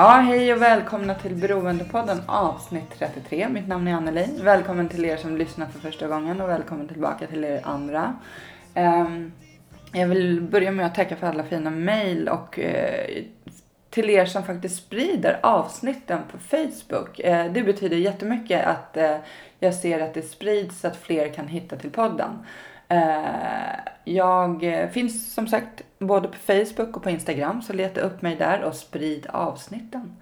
Ja, hej och välkomna till Beroendepodden avsnitt 33. Mitt namn är Anneli. Välkommen till er som lyssnar för första gången och välkommen tillbaka till er andra. Ehm, jag vill börja med att tacka för alla fina mejl och eh, till er som faktiskt sprider avsnitten på Facebook. Eh, det betyder jättemycket att eh, jag ser att det sprids så att fler kan hitta till podden. Jag finns som sagt både på Facebook och på Instagram så leta upp mig där och sprid avsnitten.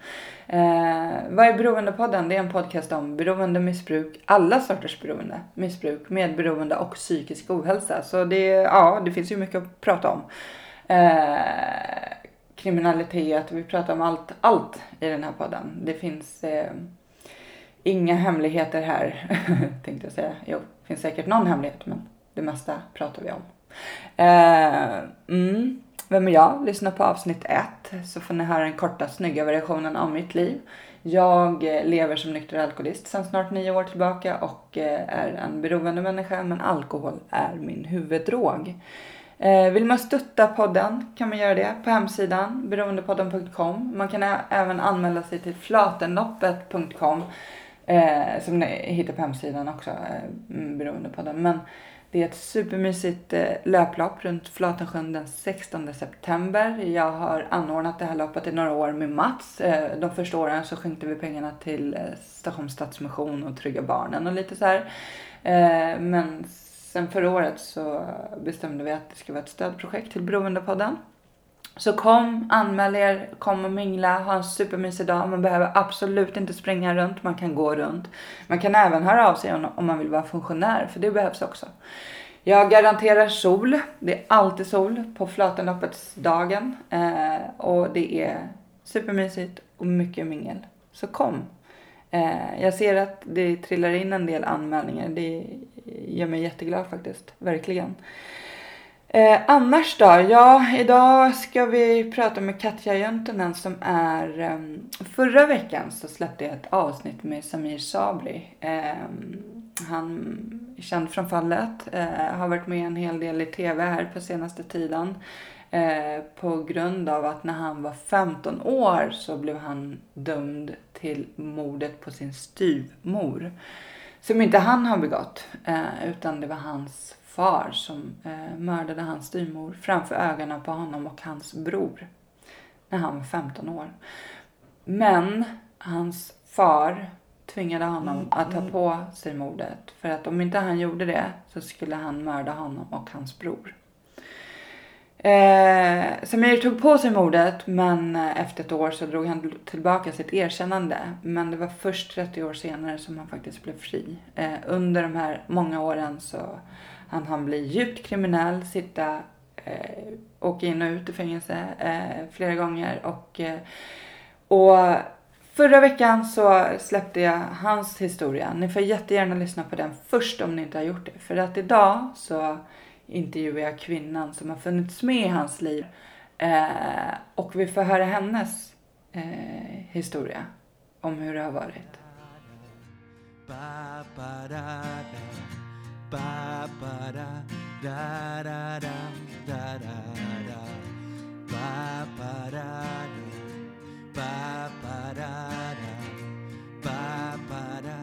Eh, vad är Beroendepodden? Det är en podcast om beroende, missbruk, alla sorters beroende, missbruk, medberoende och psykisk ohälsa. Så det, ja, det finns ju mycket att prata om. Eh, kriminalitet, vi pratar om allt, allt i den här podden. Det finns eh, inga hemligheter här, tänkte jag säga. Jo, det finns säkert någon hemlighet, men det mesta pratar vi om. Eh, mm. Vem är jag? Lyssna på avsnitt 1 så får ni höra den korta snygga versionen av mitt liv. Jag eh, lever som nykter alkoholist sedan snart nio år tillbaka och eh, är en beroende människa men alkohol är min huvuddrog. Eh, vill man stötta podden kan man göra det på hemsidan beroendepodden.com. Man kan även anmäla sig till flatenloppet.com som ni hittar på hemsidan också, mm, Beroendepodden. Men det är ett supermysigt eh, löplopp runt Flatensjön den 16 september. Jag har anordnat det här loppet i några år med Mats. Eh, de första åren så skänkte vi pengarna till eh, Stockholms Station Stadsmission och Trygga Barnen och lite så här. Men sen förra året så bestämde vi att det ska vara ett stödprojekt till Beroendepodden. Så kom, anmäl er, kom och mingla, ha en supermysig dag. Man behöver absolut inte springa runt, man kan gå runt. Man kan även höra av sig om, man vill vara funktionär, för det behövs också. Jag garanterar sol. Det är alltid sol på Flatenloppets dagen. Eh, och det är supermysigt och mycket mingel. Så kom. Eh, jag ser att det trillar in en del anmälningar. Det gör mig jätteglad faktiskt. Verkligen. Eh, annars då? Ja, idag ska vi prata med Katja Jöntönen som är... Eh, förra veckan så släppte jag ett avsnitt med Samir Sabri. Eh, han är känd från fallet, eh, har varit med en hel del i tv här på senaste tiden. Eh, på grund av att när han var 15 år så blev han dömd till mordet på sin styvmor. Som inte han har begått, eh, utan det var hans far som eh, mördade hans styvmor framför ögonen på honom och hans bror. När han var 15 år. Men hans far tvingade honom att ta på sig mordet. För att om inte han gjorde det så skulle han mörda honom och hans bror. Eh, Samir tog på sig mordet men eh, efter ett år så drog han tillbaka sitt erkännande. Men det var först 30 år senare som han faktiskt blev fri. Eh, under de här många åren så han han bli djupt kriminell, sitta, eh, åka in och ut i fängelse eh, flera gånger. Och, eh, och förra veckan så släppte jag hans historia. Ni får jättegärna lyssna på den först om ni inte har gjort det. För att idag så intervjuar jag kvinnan som har funnits med i hans liv. Eh, och vi får höra hennes eh, historia om hur det har varit. Ba ba da da ba ba da da da da da da da ba ba da da ba ba da da ba ba da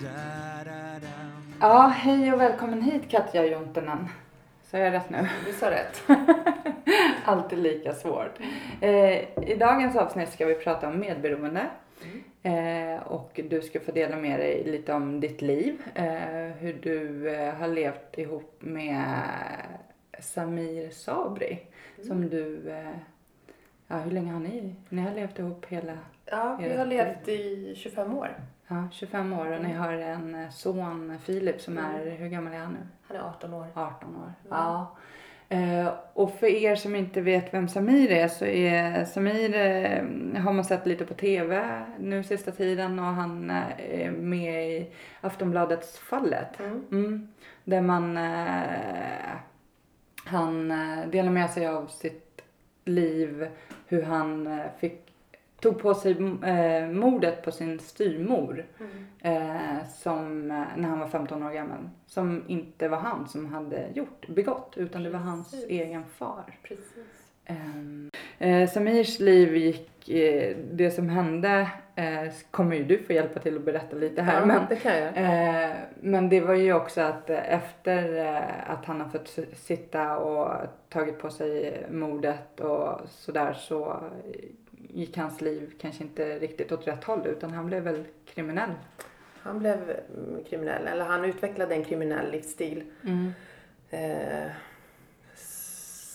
da da da Ja, hej och välkommen hit Katja Jontonen. Sa jag rätt nu? Du sa rätt. Alltid lika svårt. Eh, I dagens avsnitt ska vi prata om medberoende. Eh, och du ska få dela med dig lite om ditt liv. Eh, hur du eh, har levt ihop med Samir Sabri. Som du... Eh, ja, hur länge har ni? Ni har levt ihop hela... Ja, vi har levt i 25 år. Ja, 25 år och ni har en eh, son, Filip, som är... Hur gammal är han nu? Han är 18 år. 18 år. Ja. Eh, och för er som inte vet vem Samir är så är Samir eh, har man sett lite på TV nu sista tiden och han eh, är med i Aftonbladets Fallet. Mm. Mm, där man han delar med sig av sitt liv, hur han fick tog på sig eh, mordet på sin styrmor Mm. eh, som, eh, när han var 15 år gammal. Som inte var han som hade gjort, begått utan det var hans Precis. egen far. Precis. Ehm, eh, Samirs liv gick, eh, det som hände eh, kommer ju du få hjälpa till att berätta lite här. ja, men, det kan jag. eh, men det var ju också att eh, efter eh, att han har fått sitta och tagit på sig mordet och sådär så eh, gick hans liv kanske inte riktigt åt rätt håll utan han blev väl kriminell. Han blev mm, kriminell, eller han utvecklade en kriminell livsstil. Eh,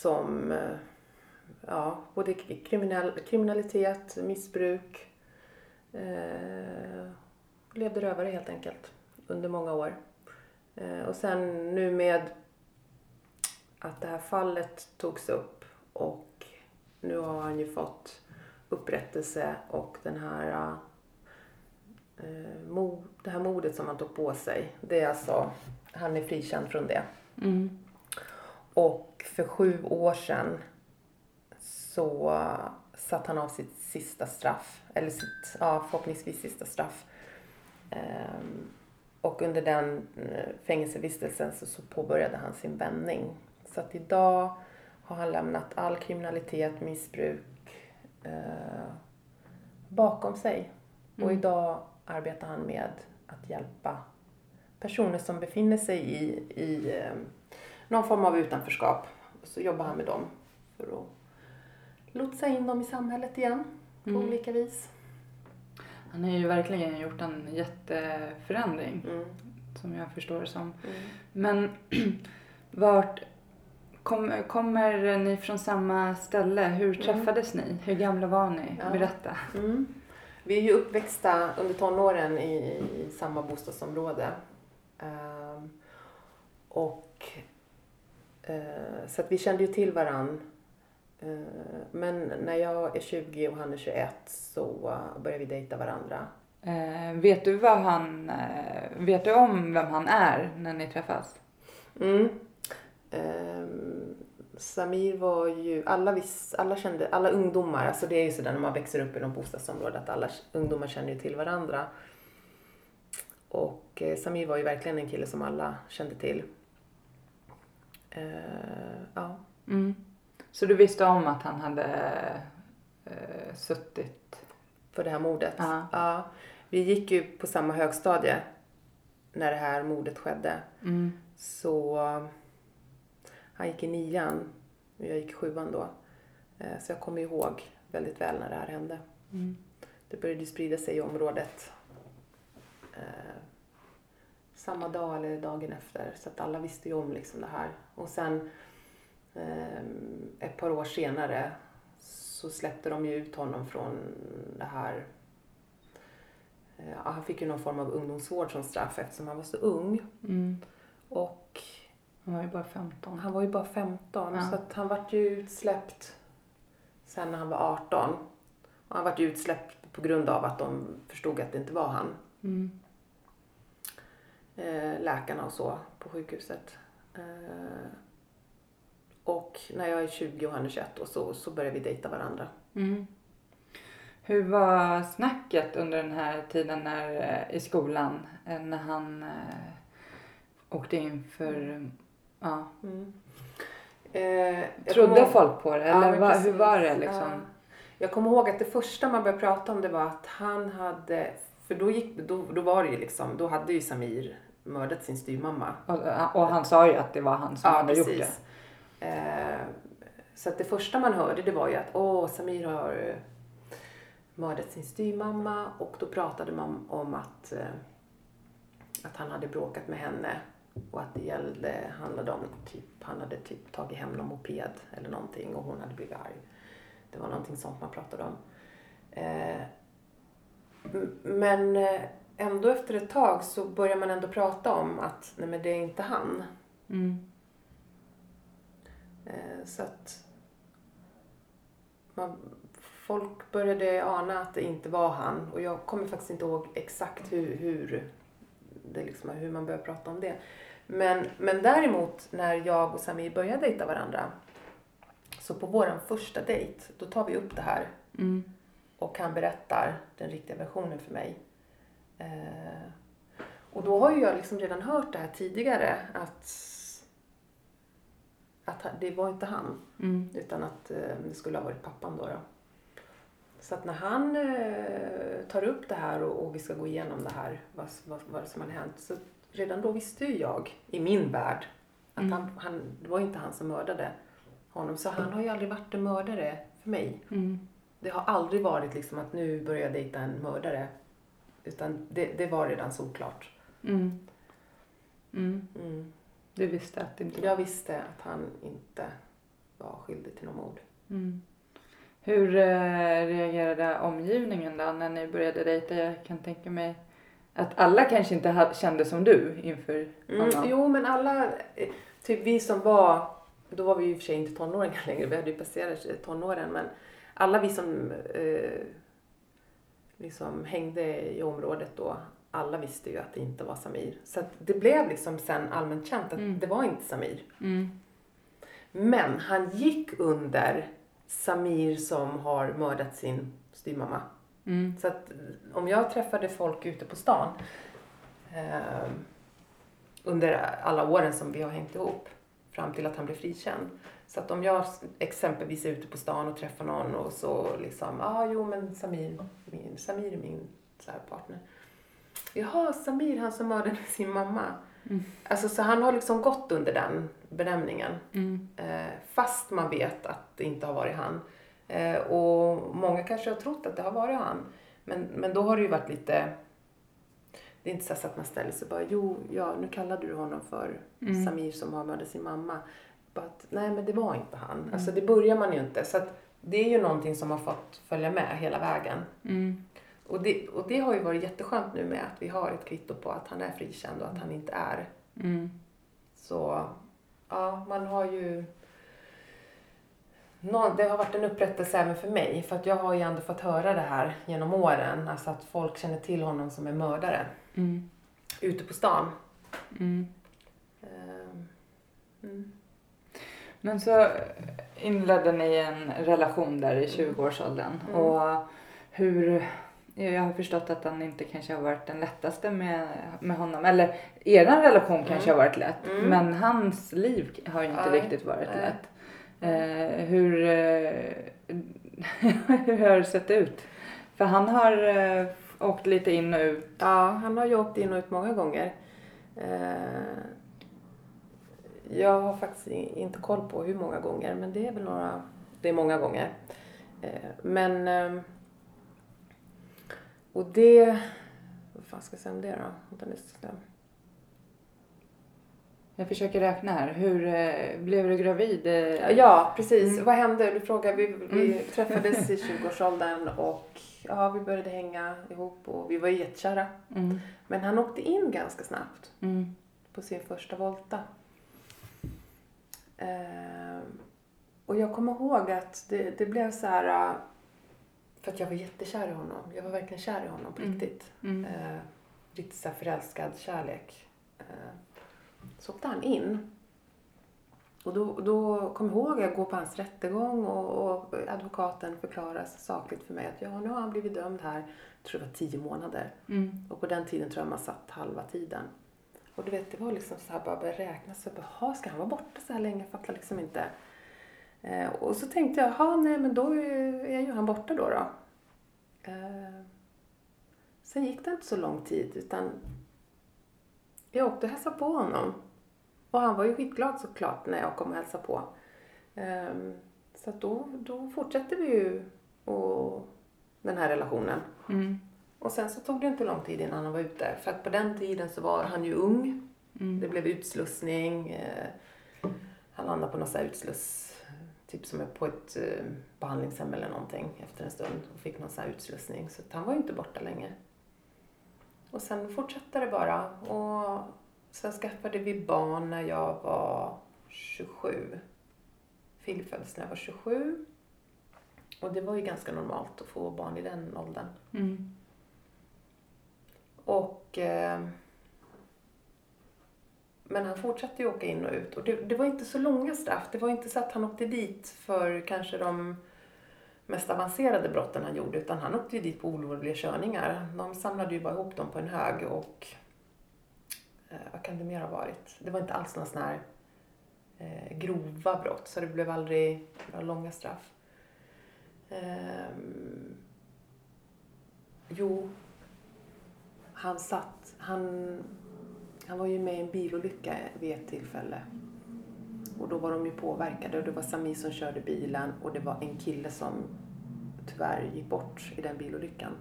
som, eh, ja, både kriminell, kriminalitet, missbruk. Eh, levde rövare helt enkelt under många år. Eh, och sen nu med att det här fallet togs upp och nu har han ju fått upprättelse och den här eh, mo- det här mordet som han tog på sig, det är alltså, han är frikänd från det. Mm. Och för sju år sedan så satt han av sitt sista straff, eller sitt, ja förhoppningsvis sista straff. Ehm, och under den eh, fängelsevistelsen så, så påbörjade han sin vändning. Så att idag har han lämnat all kriminalitet, missbruk eh, bakom sig. Och Mm. idag arbetar han med att hjälpa personer som befinner sig i, i eh, någon form av utanförskap. Och så jobbar han med dem för att lotsa in dem i samhället igen på Mm. olika vis. Han har ju verkligen gjort en jätteförändring Mm. som jag förstår det som. Mm. Men vart kom, kommer ni från samma ställe? Hur Mm. träffades ni? Hur gamla var ni? Ja. Berätta. Mm. Vi är ju uppväxta under tonåren i, i samma bostadsområde. Ehm, och eh, så att vi kände ju till varann. Eh, men när jag är 20 och han är 21 så uh, började vi dejta varandra. Eh, vet du vad han, vet du om vem han är när ni träffas? Mm. Ehm, Samir var ju, alla, vis, alla kände, alla ungdomar, alltså det är ju sådär när man växer upp i något bostadsområde att alla ungdomar känner ju till varandra. Och eh, Samir var ju verkligen en kille som alla kände till. Eh, ja. Mm. Så du visste om att han hade eh, suttit? För det här mordet. Ja. Ja. Vi gick ju på samma högstadie när det här mordet skedde. Mm. Så han gick i nian och jag gick i sjuan då. Eh, Så jag kommer ihåg väldigt väl när det här hände. Mm. Det började sprida sig i området eh, samma dag eller dagen efter. Så att alla visste ju om liksom det här. Och sen eh, ett par år senare så släppte de ju ut honom från det här. Eh, han fick ju någon form av ungdomsvård som straff eftersom han var så ung. Mm. Och Han var ju bara 15. han var ju bara 15 Ja. så att han vart ju utsläppt sen när han var 18. Och han vart ju utsläppt på grund av att de förstod att det inte var han. Mm. Eh, läkarna och så på sjukhuset. Eh, och när jag är 20 och han är 21 och så, så börjar vi dejta varandra. Mm. Hur var snacket under den här tiden när, eh, i skolan när han åkte in för... Ja. Eh, jag Trodde ihåg- folk på det? Ja, Eller men vad, hur precis. var det liksom? Ja. Jag kommer ihåg att det första man började prata om det var att han hade, för då, gick, då, då var det ju liksom, då hade ju Samir mördat sin styvmamma. Och, och han sa ju att det var han som hade gjort det. Eh, så att det första man hörde det var ju att åh, Samir har eh, mördat sin styvmamma och då pratade man om att, eh, att han hade bråkat med henne och att det gällde, handlade om typ, han hade typ tagit hem någon moped eller någonting och hon hade blivit arg. Det var någonting sånt man pratade om. Eh, men eh, ändå efter ett tag så börjar man ändå prata om att nej men det är inte han. Mm. Eh, så att man, folk började ana att det inte var han och jag kommer faktiskt inte ihåg exakt hur, hur, det liksom, hur man började prata om det. Men, men däremot när jag och Samir började dejta varandra så på vår första dejt, då tar vi upp det här Mm. och han berättar den riktiga versionen för mig. Eh, och då har ju jag liksom redan hört det här tidigare att, att det var inte han. Mm. Utan att eh, det skulle ha varit pappan då. då. Så att när han eh, tar upp det här och, och vi ska gå igenom det här, vad, vad, vad som har hänt. Så redan då visste ju jag, i min värld, att Mm. han, han, det var inte han som mördade honom. Så han har ju aldrig varit en mördare för mig. Mm. Det har aldrig varit liksom att nu börjar jag dejta en mördare. Utan det, det var redan såklart. Mm. Mm. Mm. Du visste att det inte var... Jag visste att han inte var skyldig till något mord. Mm. Hur eh, reagerade omgivningen då när ni började dejta? Jag kan tänka mig att alla kanske inte ha- kände som du inför Mm, honom. jo, men alla, eh, typ vi som var, då var vi ju i och för sig inte tonåringar längre, vi hade ju passerat tonåren, men alla vi som eh, liksom hängde i området då, alla visste ju att det inte var Samir. Så det blev liksom sen allmänt känt att Mm. det var inte Samir. Mm. Men han gick under Samir som har mördat sin styvmamma. Mm. Så att om jag träffade folk ute på stan eh, under alla åren som vi har hängt ihop fram till att han blev frikänd. Så att om jag exempelvis är ute på stan och träffar någon och så liksom, ja ah, jo men Samir, min, Samir är min så här, partner. Jaha, Samir han som mördade sin mamma. Mm. Alltså så han har liksom gått under den benämningen. Mm. Eh, fast man vet att det inte har varit han. Eh, och många kanske har trott att det har varit han. Men, men då har det ju varit lite... Det är inte så att man ställer sig bara, jo, ja, nu kallade du honom för Mm. Samir som har mördat sin mamma. Bara att, nej, men det var inte han. Alltså det börjar man ju inte. Så att det är ju någonting som har fått följa med hela vägen. Mm. Och det, och det har ju varit jätteskönt nu med att vi har ett kvitto på att han är frikänd och att han inte är Mm. så ja, man har ju... Det har varit en upprättelse även för mig. För att jag har ju ändå fått höra det här genom åren. Alltså att folk känner till honom som en mördare. Mm. Ute på stan. Mm. Ehm, Mm. Men så inledde ni en relation där i 20-årsåldern. Mm. Och hur... Jag har förstått att han inte kanske har varit den lättaste med, med honom. Eller eran relation kanske har varit lätt. Mm. Men hans liv har ju inte Nej, riktigt varit lätt. Eh, hur, eh, hur har det sett ut? För han har eh, åkt lite in och ut. Ja, han har ju åkt in och ut många gånger. Eh, jag har faktiskt inte koll på hur många gånger, men det är väl några... Det är många gånger. Eh, men... Eh, och det... Vad fan ska jag säga om det då? Vänta nu ska jag- jag försöker räkna här. Hur eh, blev du gravid? Eh, Ja, precis. Mm. Vad hände? Du frågade, vi, vi Mm. träffades i 20-årsåldern och ja, vi började hänga ihop och vi var jättekära. Mm, Men han åkte in ganska snabbt mm, på sin första volta. Ehm, och jag kommer ihåg att det, det blev så här... äh, För att jag var jättekär i honom. Jag var verkligen kär i honom på Mm. riktigt. Eh, riktigt så här förälskad kärlek. Eh, så åkte han in. Och då, då kom jag ihåg att jag går på hans rättegång och, och advokaten förklarar sakligt för mig att ja, nu har han blivit dömd här, jag tror det var tio månader. mm, Och på den tiden tror jag man satt halva tiden. Och du vet, det var liksom så här bara börja räkna. Så bara, "Jaha, ska han vara borta så här länge? Jag fattar liksom inte. Eh, och så tänkte jag, jaha, nej men då är, är ju han borta då. då. Eh, sen gick det inte så lång tid utan jag åkte och hälsade på honom. Och han var ju skitglad såklart när jag kom och hälsade på. Eh, så att då, då fortsätter vi ju och, den här relationen. mm, Och sen så tog det inte lång tid innan han var ute. För att på den tiden så var han ju ung. mm. Det blev utslussning. Eh, han landade på någon sån här utsluss, typ som är på ett eh, behandlingshem eller någonting efter en stund. Och fick någon sån här utslussning. Så att han var ju inte borta länge. Och sen fortsatte det bara. Och sen skaffade vi barn när jag var 27. Filip föddes när jag var 27. Och det var ju ganska normalt att få barn i den åldern. Mm. Och... Eh, men han fortsatte ju åka in och ut. Och det, det var inte så långa straff. Det var inte så att han åkte dit för kanske de mest avancerade brotten han gjorde. Utan han åkte ju dit på olovliga körningar. De samlade ju bara ihop dem på en hög och... Eh, vad kan det mer ha varit? Det var inte alls några sådana här eh, grova brott. Så det blev aldrig några långa straff. Eh, jo, han satt... Han, han var ju med i en bilolycka vid ett tillfälle. Och då var de ju påverkade och det var Sami som körde bilen och det var en kille som tyvärr gick bort i den bilolyckan.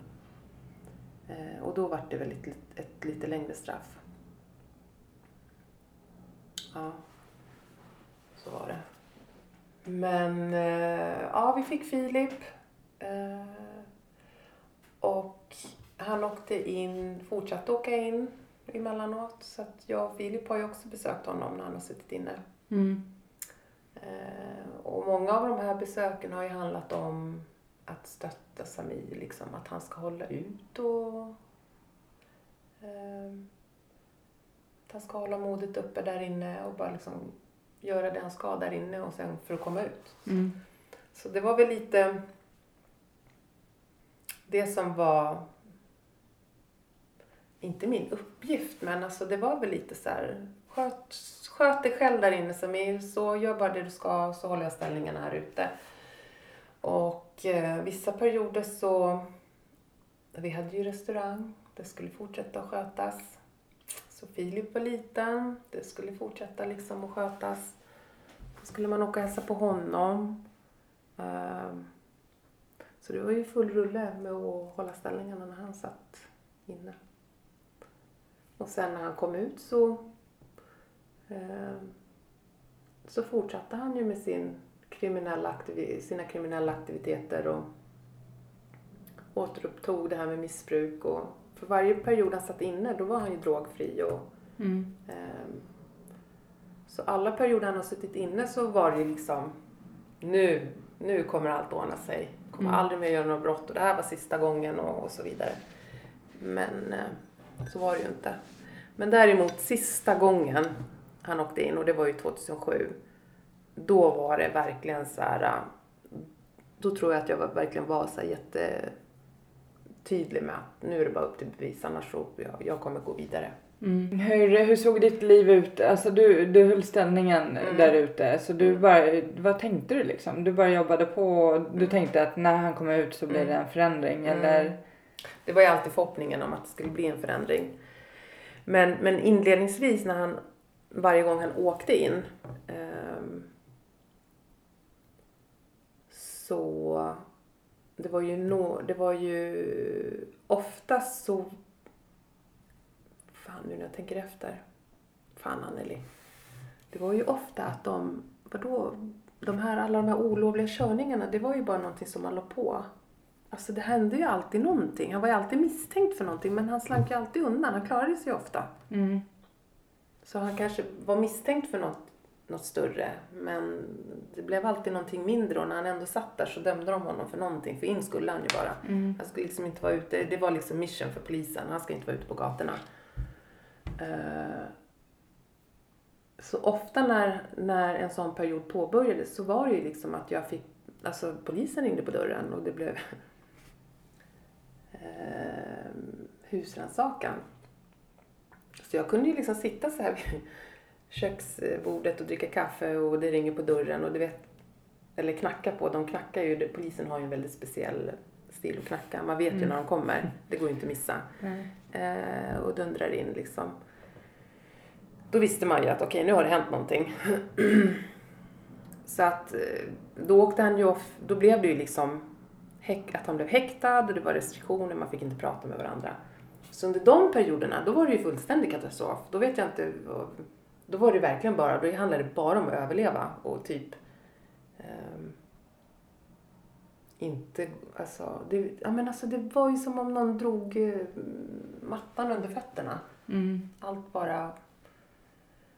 Eh, och då var det väl ett, ett lite längre straff. Ja, så var det. Men eh, ja, vi fick Filip. Eh, och han åkte in, fortsatte åka in emellanåt. Så att jag och Filip har ju också besökt honom när han har suttit inne. Mm. Eh, och många av de här besöken har ju handlat om att stötta Samir, liksom att han ska hålla ut och eh, att han ska hålla modet uppe där inne och bara liksom göra det han ska där inne och sen för att komma ut. Mm. Så det var väl lite det som var inte min uppgift, men alltså det var väl lite så här, sköt, sköt dig själv där inne Samir, så gör bara det du ska så håller jag ställningarna här ute. Och eh, vissa perioder så, vi hade ju restaurang, det skulle fortsätta att skötas. Så Filip var liten, det skulle fortsätta liksom att skötas. Så skulle man åka och hälsa på honom. Um, så det var ju full rulle med att hålla ställningarna när han satt inne. Och sen när han kom ut så, så fortsatte han ju med sin kriminella sina kriminella aktiviteter och återupptog det här med missbruk. Och för varje period han satt inne då var han ju drogfri. Och, Mm. eh, så alla perioder han har suttit inne så var det ju liksom nu, nu kommer allt ordna sig. Kommer Mm. aldrig mer göra något brott och det här var sista gången och, och så vidare. Men eh, så var det ju inte. Men däremot sista gången han åkte in och det var ju 2007. Då var det verkligen så här. Då tror jag att jag verkligen var så här jättetydlig med att nu är det bara upp till bevis annars så jag, jag kommer gå vidare. Mm. Hur, hur såg ditt liv ut? Alltså du, du höll ställningen Mm. där ute. Så du bara, vad tänkte du liksom? Du bara jobbade på och du tänkte att när han kommer ut så blir Mm. det en förändring Mm. eller? Det var ju alltid förhoppningen om att det skulle bli en förändring. Men, men inledningsvis när han, varje gång han åkte in ehm, så det var ju no, det var ju oftast så fan nu när jag tänker efter. Fan Anneli. Det var ju ofta att de, vadå, de här, alla de här olovliga körningarna, det var ju bara någonting som man la på. Alltså det hände ju alltid någonting. Han var ju alltid misstänkt för någonting men han slank ju alltid undan. Han klarade sig ofta. Mm. Så han kanske var misstänkt för något, något större. Men det blev alltid någonting mindre och när han ändå satt där så dömde de honom för någonting. För in skulle han ju bara. Mm. Han skulle liksom inte vara ute. Det var liksom mission för polisen. Han ska inte vara ute på gatorna. Eh, Så ofta när, när en sån period påbörjades så var det ju liksom att jag fick, alltså polisen ringde på dörren och det blev eh, husrannsakan. Så jag kunde ju liksom sitta så här vid köksbordet och dricka kaffe och det ringer på dörren och du vet, eller knacka på, de knackar ju, polisen har ju en väldigt speciell stil att knacka. Man vet ju Mm. när de kommer, det går ju inte att missa. Eh, och dundrar in liksom. Då visste man ju att okej, nu har det hänt någonting. Så att eh, då åkte han ju off, då blev det ju liksom att han blev häktad och det var restriktioner, man fick inte prata med varandra. Så under de perioderna, då var det ju fullständig katastrof. Då vet jag inte, då var det verkligen bara, då handlade det bara om att överleva och typ ehm, inte, alltså det, ja, men alltså det var ju som om någon drog eh, mattan under fötterna. Mm. Allt bara...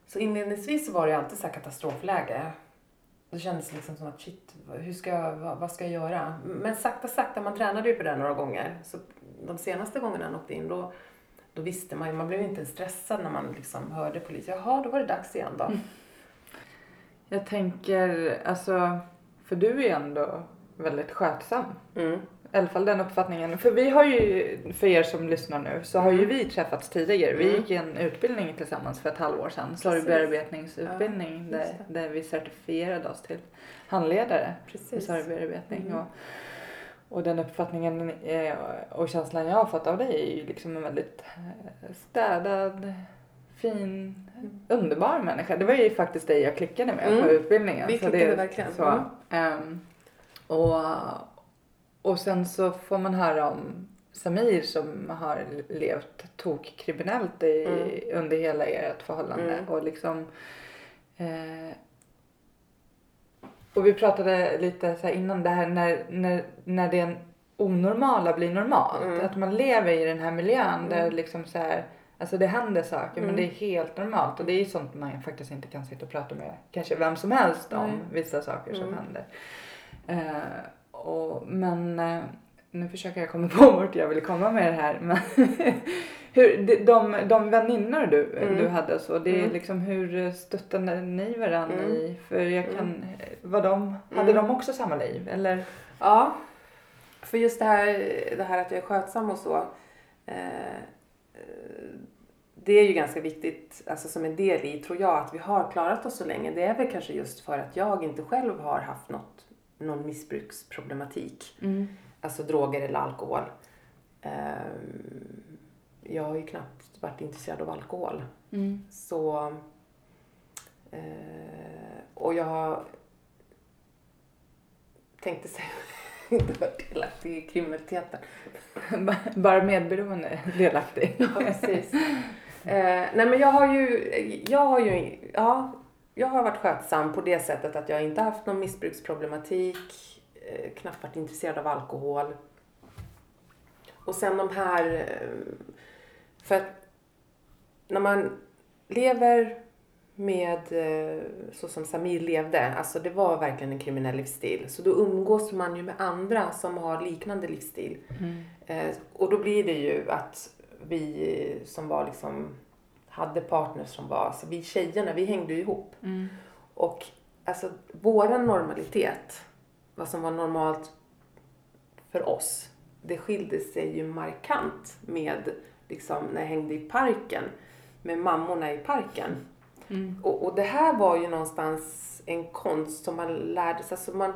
Så inledningsvis så var det ju alltid så här katastrofläge. det kändes liksom som att shit, hur ska jag, vad, vad ska jag göra? Men sakta, sakta, man tränade ju på det några gånger. Så de senaste gångerna han åkte in då, då visste man ju, man blev inte stressad när man liksom hörde polisen. Jaha, då var det dags igen då. Jag tänker, alltså, för du är ändå väldigt skötsam. Mm. I alla fall den uppfattningen. För vi har ju, för er som lyssnar nu, så har ju Mm. vi träffats tidigare. Vi Mm. gick en utbildning tillsammans för ett halvår sedan. Sorgbearbetningsutbildning Ja, där, där vi certifierade oss till handledare för Precis. sorgbearbetning. Mm. Och, och den uppfattningen eh, och känslan jag har fått av dig är ju liksom en väldigt eh, städad, fin, Mm. underbar människa. Det var ju faktiskt dig jag klickade med Mm. på utbildningen. Vi Så klickade det, verkligen. Så, Mm. ehm, och, och sen så får man höra om Samir som har levt tokkriminellt i, under hela ert förhållande. Mm. Och liksom eh, och vi pratade lite så innan det här när, när, när det onormala blir normalt. Mm. Att man lever i den här miljön där Mm. liksom så här, alltså det händer saker men Mm. det är helt normalt. Och det är ju sånt man faktiskt inte kan sitta och prata med kanske vem som helst om vissa saker som Mm. händer. Eh, och, men eh, nu försöker jag komma på vart jag vill komma med det här. Men hur, de, de, de väninnor du, Mm. du hade så, det är Mm. liksom hur stöttade ni varandra Mm. i? För jag kan, Mm. var de, hade Mm. de också samma liv? Eller? Ja, för just det här, det här att jag är skötsam och så. Eh, eh, det är ju ganska viktigt, alltså som en del i, tror jag, att vi har klarat oss så länge. Det är väl kanske just för att jag inte själv har haft något, någon missbruksproblematik. Alltså droger eller alkohol. Eh, jag har ju knappt varit intresserad av alkohol. Mm. Så... Eh, och jag. Tänkte säga... inte varit delaktig i kriminaliteten. Bara medberoende delaktig. Ja, precis. Eh, nej men jag har ju... Jag har ju... Ja, jag har varit skötsam på det sättet att jag inte haft någon missbruksproblematik. Eh, knappt varit intresserad av alkohol. Och sen de här... eh, För att när man lever med eh, så som Samir levde, alltså det var verkligen en kriminell livsstil. Så då umgås man ju med andra som har liknande livsstil. Mm. Eh, och då blir det ju att vi som var liksom, hade partners som var, så vi tjejerna, vi hängde ju ihop. Mm. Och alltså våran normalitet, vad som var normalt för oss, det skilde sig ju markant med liksom när jag hängde i parken med mammorna i parken. Mm. Och, och det här var ju någonstans en konst som man lärde sig, alltså man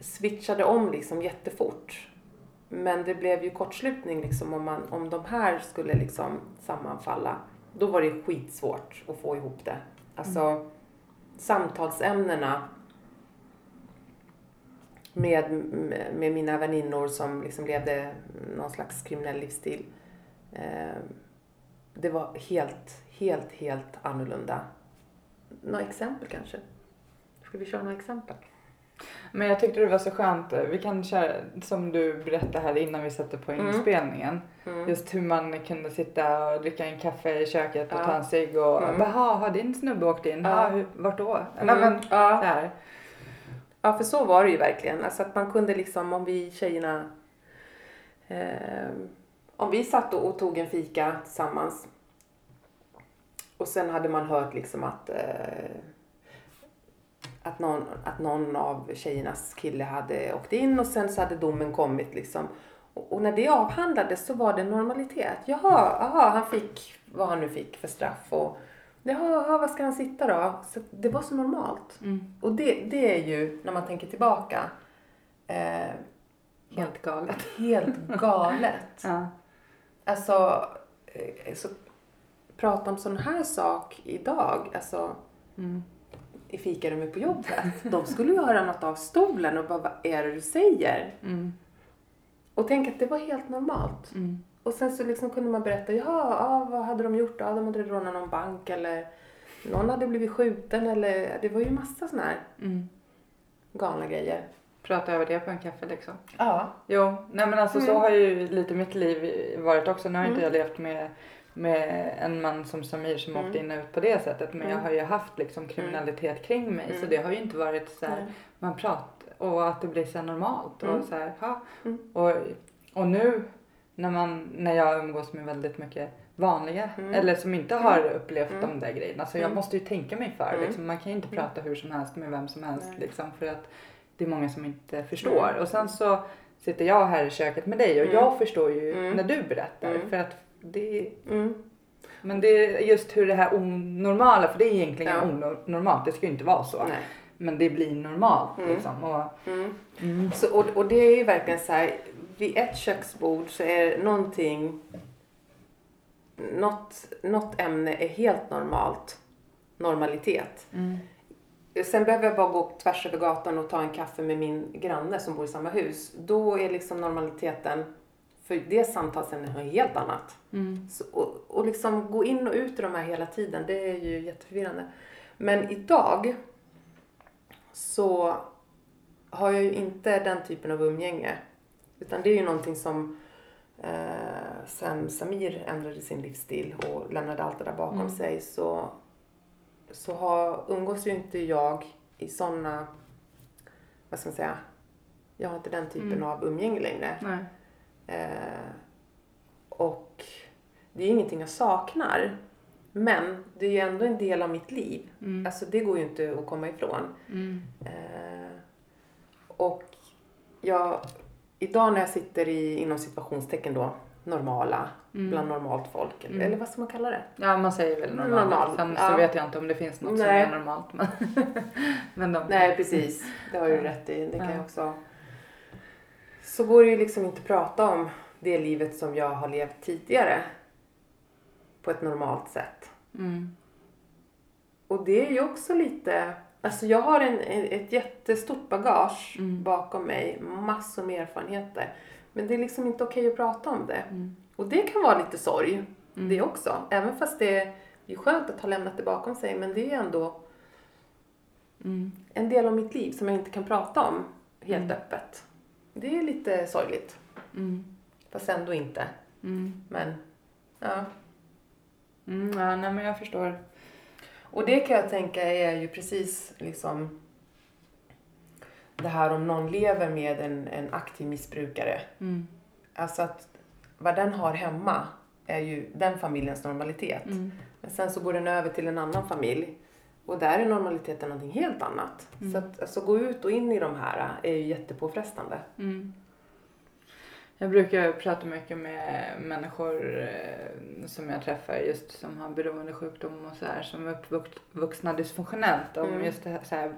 switchade om liksom jättefort. Men det blev ju kortslutning liksom om, man, om de här skulle liksom sammanfalla. Då var det skitsvårt att få ihop det. Alltså samtalsämnena med, med mina väninnor som liksom levde någon slags kriminell livsstil. Eh, det var helt, helt, helt annorlunda. Några exempel kanske? Ska vi köra några exempel? Men jag tyckte det var så skönt. Vi kan köra som du berättade här innan vi satte på Mm. inspelningen. Mm. Just hur man kunde sitta och dricka en kaffe i köket och Ja. ta en cigg och Mm. Jaha, har din snubbe åkt in? Ja. Ja. vart då? Mm. Men, ja. där. ja, för så var det ju verkligen. Alltså att man kunde liksom, om vi tjejerna... Eh, om vi satt och, tog en fika tillsammans och sen hade man hört liksom att eh, att någon, att någon av tjejernas kille hade åkt in och sen så hade domen kommit liksom. Och, och när det avhandlades så var det normalitet. Jaha, aha, han fick vad han nu fick för straff och jaha, jaha vad ska han sitta då? Så det var så normalt. Mm. Och det, det är ju, när man tänker tillbaka, eh, Helt galet. helt galet. Ja. Alltså, eh, så prata om sån här sak idag, alltså Mm. i fikarummet på jobbet. De skulle ju höra något av stolen och bara, vad är det du säger? Mm. Och tänk att det var helt normalt. Mm. Och sen så liksom kunde man berätta, ja, ja vad hade de gjort? Ja, de hade rånat någon bank eller någon hade blivit skjuten eller det var ju massa såna här Mm. galna grejer. Prata över det på en kaffe liksom. Ja. Jo, nej men alltså så Mm. har ju lite mitt liv varit också. Nu har inte Mm. jag levt med, med en man som Samir som Mm. åkte in och ut på det sättet. Men jag Mm. har ju haft liksom kriminalitet kring mig så Mm. det har ju inte varit så här, man pratar och att det blir så normalt och så här. Mm. Och, och nu när, man, när jag umgås med väldigt mycket vanliga Mm. eller som inte har upplevt Mm. de där grejerna. Så jag måste ju tänka mig för. Liksom. Man kan ju inte prata hur som helst med vem som helst liksom, för att det är många som inte förstår. Mm. Och sen så sitter jag här i köket med dig och Mm. jag förstår ju Mm. när du berättar. Mm. För att det Mm. men det är just hur det här onormala, för det är egentligen Ja. onormalt, det ska ju inte vara så. Nej. Men det blir normalt Mm. liksom. Och. Så, och, och det är ju verkligen så här, vid ett köksbord så är någonting, något, något ämne är helt normalt, normalitet. Mm. Sen behöver jag bara gå tvärs över gatan och ta en kaffe med min granne som bor i samma hus. Då är liksom normaliteten för det samtalsämnet något helt annat. Mm. Så, och, och liksom gå in och ut ur de här hela tiden, det är ju jätteförvirrande. Men idag så har jag ju inte den typen av umgänge. Utan det är ju någonting som eh, sen Samir ändrade sin livsstil och lämnade allt det där bakom Mm. sig så, så har, umgås ju inte jag i sådana, vad ska man säga, jag har inte den typen Mm. av umgänge längre. Nej. Eh, och det är ingenting jag saknar. Men det är ju ändå en del av mitt liv. Mm. Alltså det går ju inte att komma ifrån. Mm. Eh, och jag, idag när jag sitter i, inom situationstecken då, normala, Mm. bland normalt folk. Eller, Mm. eller vad ska man kalla det? Ja man säger väl normalt. Normal, Sen ja. så vet jag inte om det finns något Nej. som är normalt. Men, men de, Nej precis, det har du rätt i. Det kan Ja. jag också. Så går det ju liksom inte att prata om det livet som jag har levt tidigare. På ett normalt sätt. Mm. Och det är ju också lite, alltså jag har en, en- ett jättestort bagage Mm. bakom mig, massor med erfarenheter. Men det är liksom inte okej att prata om det. Mm. Och det kan vara lite sorg, Mm. det också. Även fast det är skönt att ha lämnat det bakom sig, men det är ändå Mm. en del av mitt liv som jag inte kan prata om helt Mm. öppet. Det är lite sorgligt, Mm. fast ändå inte. Mm. Men, ja. Ja, nej men jag förstår. Och det kan jag tänka är ju precis liksom det här om någon lever med en, en aktiv missbrukare. Mm. Alltså att vad den har hemma är ju den familjens normalitet. Mm. Men sen så går den över till en annan familj och där är normaliteten någonting helt annat. Mm. Så att alltså, gå ut och in i de här är ju jättepåfrestande. Mm. Jag brukar prata mycket med människor eh, som jag träffar just som har beroendesjukdom och så här som är uppvuxna dysfunktionellt om Mm. just det här, så här.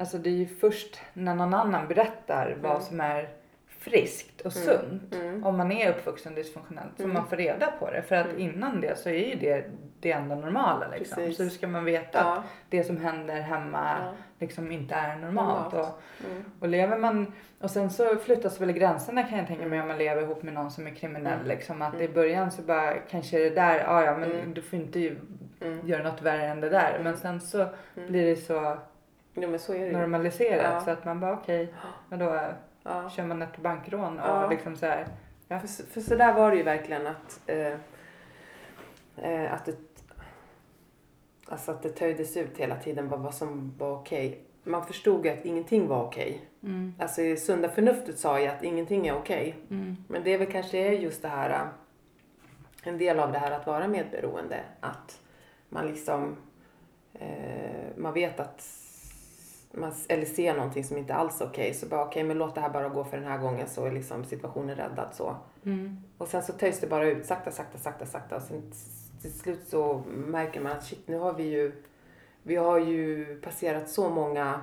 Alltså det är ju först när någon annan berättar vad Mm. som är friskt och Mm. sunt Mm. om man är uppvuxen dysfunktionellt så Mm. man får reda på det för att Mm. innan det så är ju det det enda normala liksom. Precis. Så hur ska man veta att Ja. det som händer hemma Ja. liksom inte är normalt. Normalt. Och, Mm. och lever man, och sen så flyttas väl gränserna kan jag tänka mig om man lever ihop med någon som är kriminell. Mm. Liksom, att Mm. i början så bara kanske det där, ja ja men Mm. du får inte ju Mm. göra något värre än det där. Mm. Men sen så Mm. blir det så Jo men så är det normaliserat Ja. så att man bara okej, men då Ja. kör man ett bankrån och Ja. liksom så här. Ja. För, för så där var det ju verkligen att, eh, eh, att, det, alltså att det töjdes ut hela tiden vad, vad som var okej. Man förstod ju att ingenting var okej. Mm, Alltså sunda förnuftet sa ju att ingenting är okej. mm, Men det är väl kanske är just det här, en del av det här att vara medberoende. Att man liksom, eh, man vet att man, eller ser någonting som inte alls är okej. Så bara okej, men låt det här bara gå för den här gången så är liksom situationen räddad så. mm, Och sen så töjs det bara ut sakta, sakta, sakta, sakta. Och sen till slut så märker man att shit, nu har vi ju, vi har ju passerat så många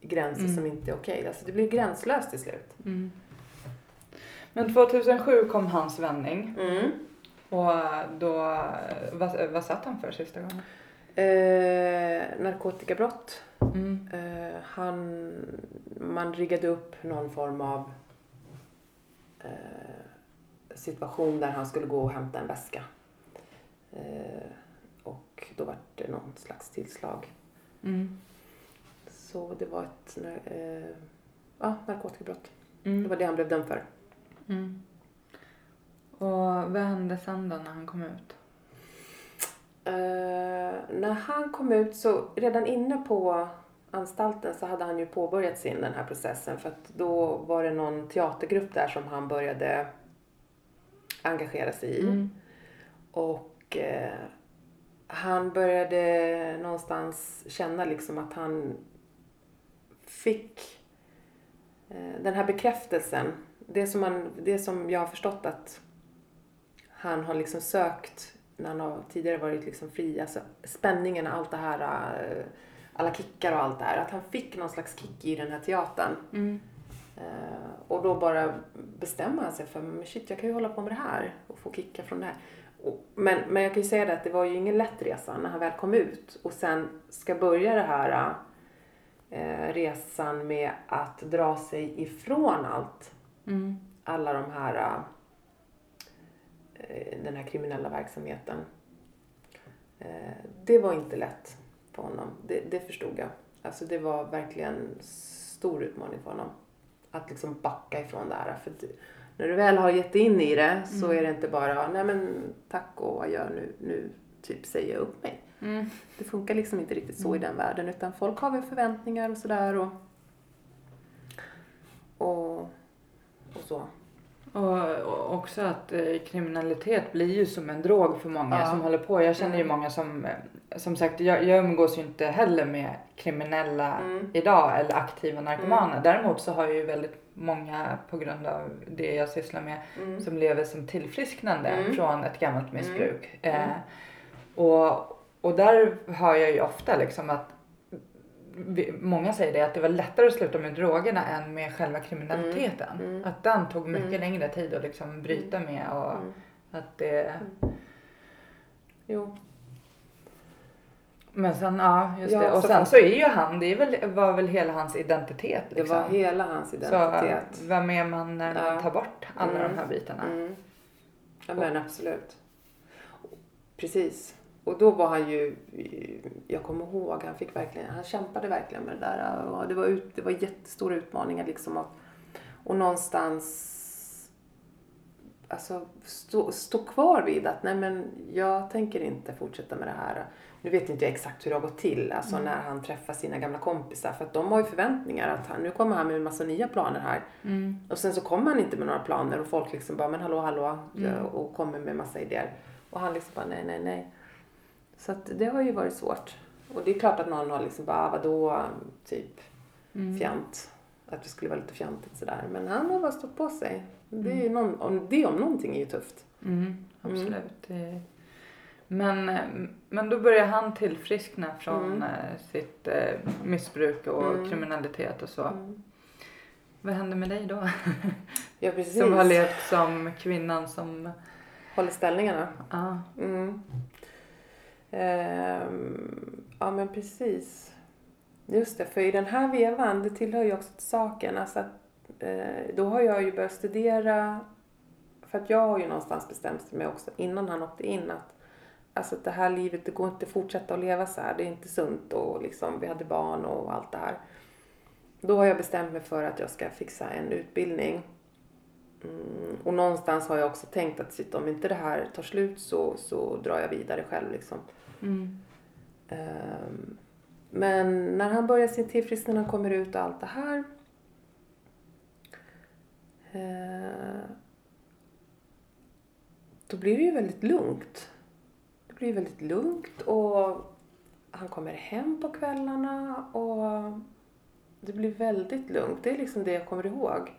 gränser Mm. som inte är okej. Alltså det blir gränslöst till slut. mm. Men 2007 kom hans vändning Mm. och då, vad, vad satt han för sista gången? Eh, narkotikabrott. Eh, han, man riggade upp någon form av eh, situation där han skulle gå och hämta en väska. Eh, och då var det någon slags tillslag. mm, Så det var ett eh, ja, narkotikabrott. Det mm, var det han blev dömd för. mm. Och vad hände sen då när han kom ut? Eh, när han kom ut så redan inne på anstalten så hade han ju påbörjat sin den här processen för att då var det någon teatergrupp där som han började engagera sig i. Mm. Och eh, han började någonstans känna liksom att han fick eh, den här bekräftelsen. Det som, man, det som jag har förstått att han har liksom sökt när han har tidigare varit liksom fri. Alltså spänningen, allt det här, eh, alla kickar och allt det här. Att han fick någon slags kick i den här teatern. Mm. Eh, och då bara bestämma han sig för, men shit jag kan ju hålla på med det här och få kickar från det här. Och, men, men jag kan ju säga det att det var ju ingen lätt resa när han väl kom ut och sen ska börja det här eh, resan med att dra sig ifrån allt. Mm. Alla de här, eh, den här kriminella verksamheten. Det var inte lätt för honom, det, det förstod jag. Alltså det var verkligen stor utmaning för honom att liksom backa ifrån det här. För att när du väl har gett in i det så Mm. är det inte bara, nej men tack och adjö nu, nu typ säger jag upp mig. Mm. Det funkar liksom inte riktigt så i den världen utan folk har väl förväntningar och sådär och, och, och så. Och, också att eh, kriminalitet blir ju som en drog för många Ja. som håller på. Jag känner ju Mm. många som, eh, som sagt, jag, jag umgås ju inte heller med kriminella Mm. idag eller aktiva narkomaner. Däremot så har jag ju väldigt många på grund av det jag sysslar med Mm. som lever som tillfrisknande Mm. från ett gammalt missbruk. Mm. Eh, och, och där hör jag ju ofta liksom att många säger det att det var lättare att sluta med drogerna än med själva kriminaliteten. Mm. Att den tog mycket Mm. längre tid att liksom bryta med och Mm. att det... Jo. Men sen, ja just Ja, det. Och så sen så är ju han, det väl, var väl hela hans identitet Det liksom. var hela hans så identitet. vem är man när man Ja. tar bort alla Mm. de här bitarna? Mm. Ja men absolut. Precis. Och då var han ju, jag kommer ihåg, han fick verkligen, han kämpade verkligen med det där. Och det, var ut, det var jättestora utmaningar liksom. Och, och någonstans alltså, stå, stå kvar vid att nej men jag tänker inte fortsätta med det här. Nu vet inte jag exakt hur det har gått till, alltså Mm. när han träffar sina gamla kompisar. För att de har ju förväntningar att han, nu kommer han med en massa nya planer här. Mm. Och sen så kommer han inte med några planer och folk liksom bara, men hallå hallå, Mm. och kommer med massa idéer. Och han liksom bara, nej nej nej. Så att det har ju varit svårt. Och det är klart att någon har liksom bara, ah, vadå, typ Mm. fjant. Att det skulle vara lite fjantigt sådär. Men han har bara stått på sig. Det, är Mm. någon, om, det om någonting är ju tufft. Mm, absolut. Det- Men, men då börjar han tillfriskna från Mm. eh, sitt eh, missbruk och Mm. kriminalitet och så. Mm. Vad hände med dig då? Ja precis. Som har levt som kvinnan som... Håller ställningarna. Ja. Mm. Ehm, ja men precis. Just det, för i den här vevan, det tillhör ju också till saken. Alltså att, eh, då har jag ju börjat studera, för att jag har ju någonstans bestämt mig också innan han åkte in att alltså att det här livet, det går inte att fortsätta att leva så här. Det är inte sunt och liksom, vi hade barn och allt det här. Då har jag bestämt mig för att jag ska fixa en utbildning. Mm, och någonstans har jag också tänkt att shit, om inte det här tar slut så, så drar jag vidare själv liksom. Mm. Um, men när han börjar sin tillfrisknande, när han kommer ut och allt det här. Uh, då blir det ju väldigt lugnt. Det blir väldigt lugnt och han kommer hem på kvällarna och det blir väldigt lugnt. Det är liksom det jag kommer ihåg.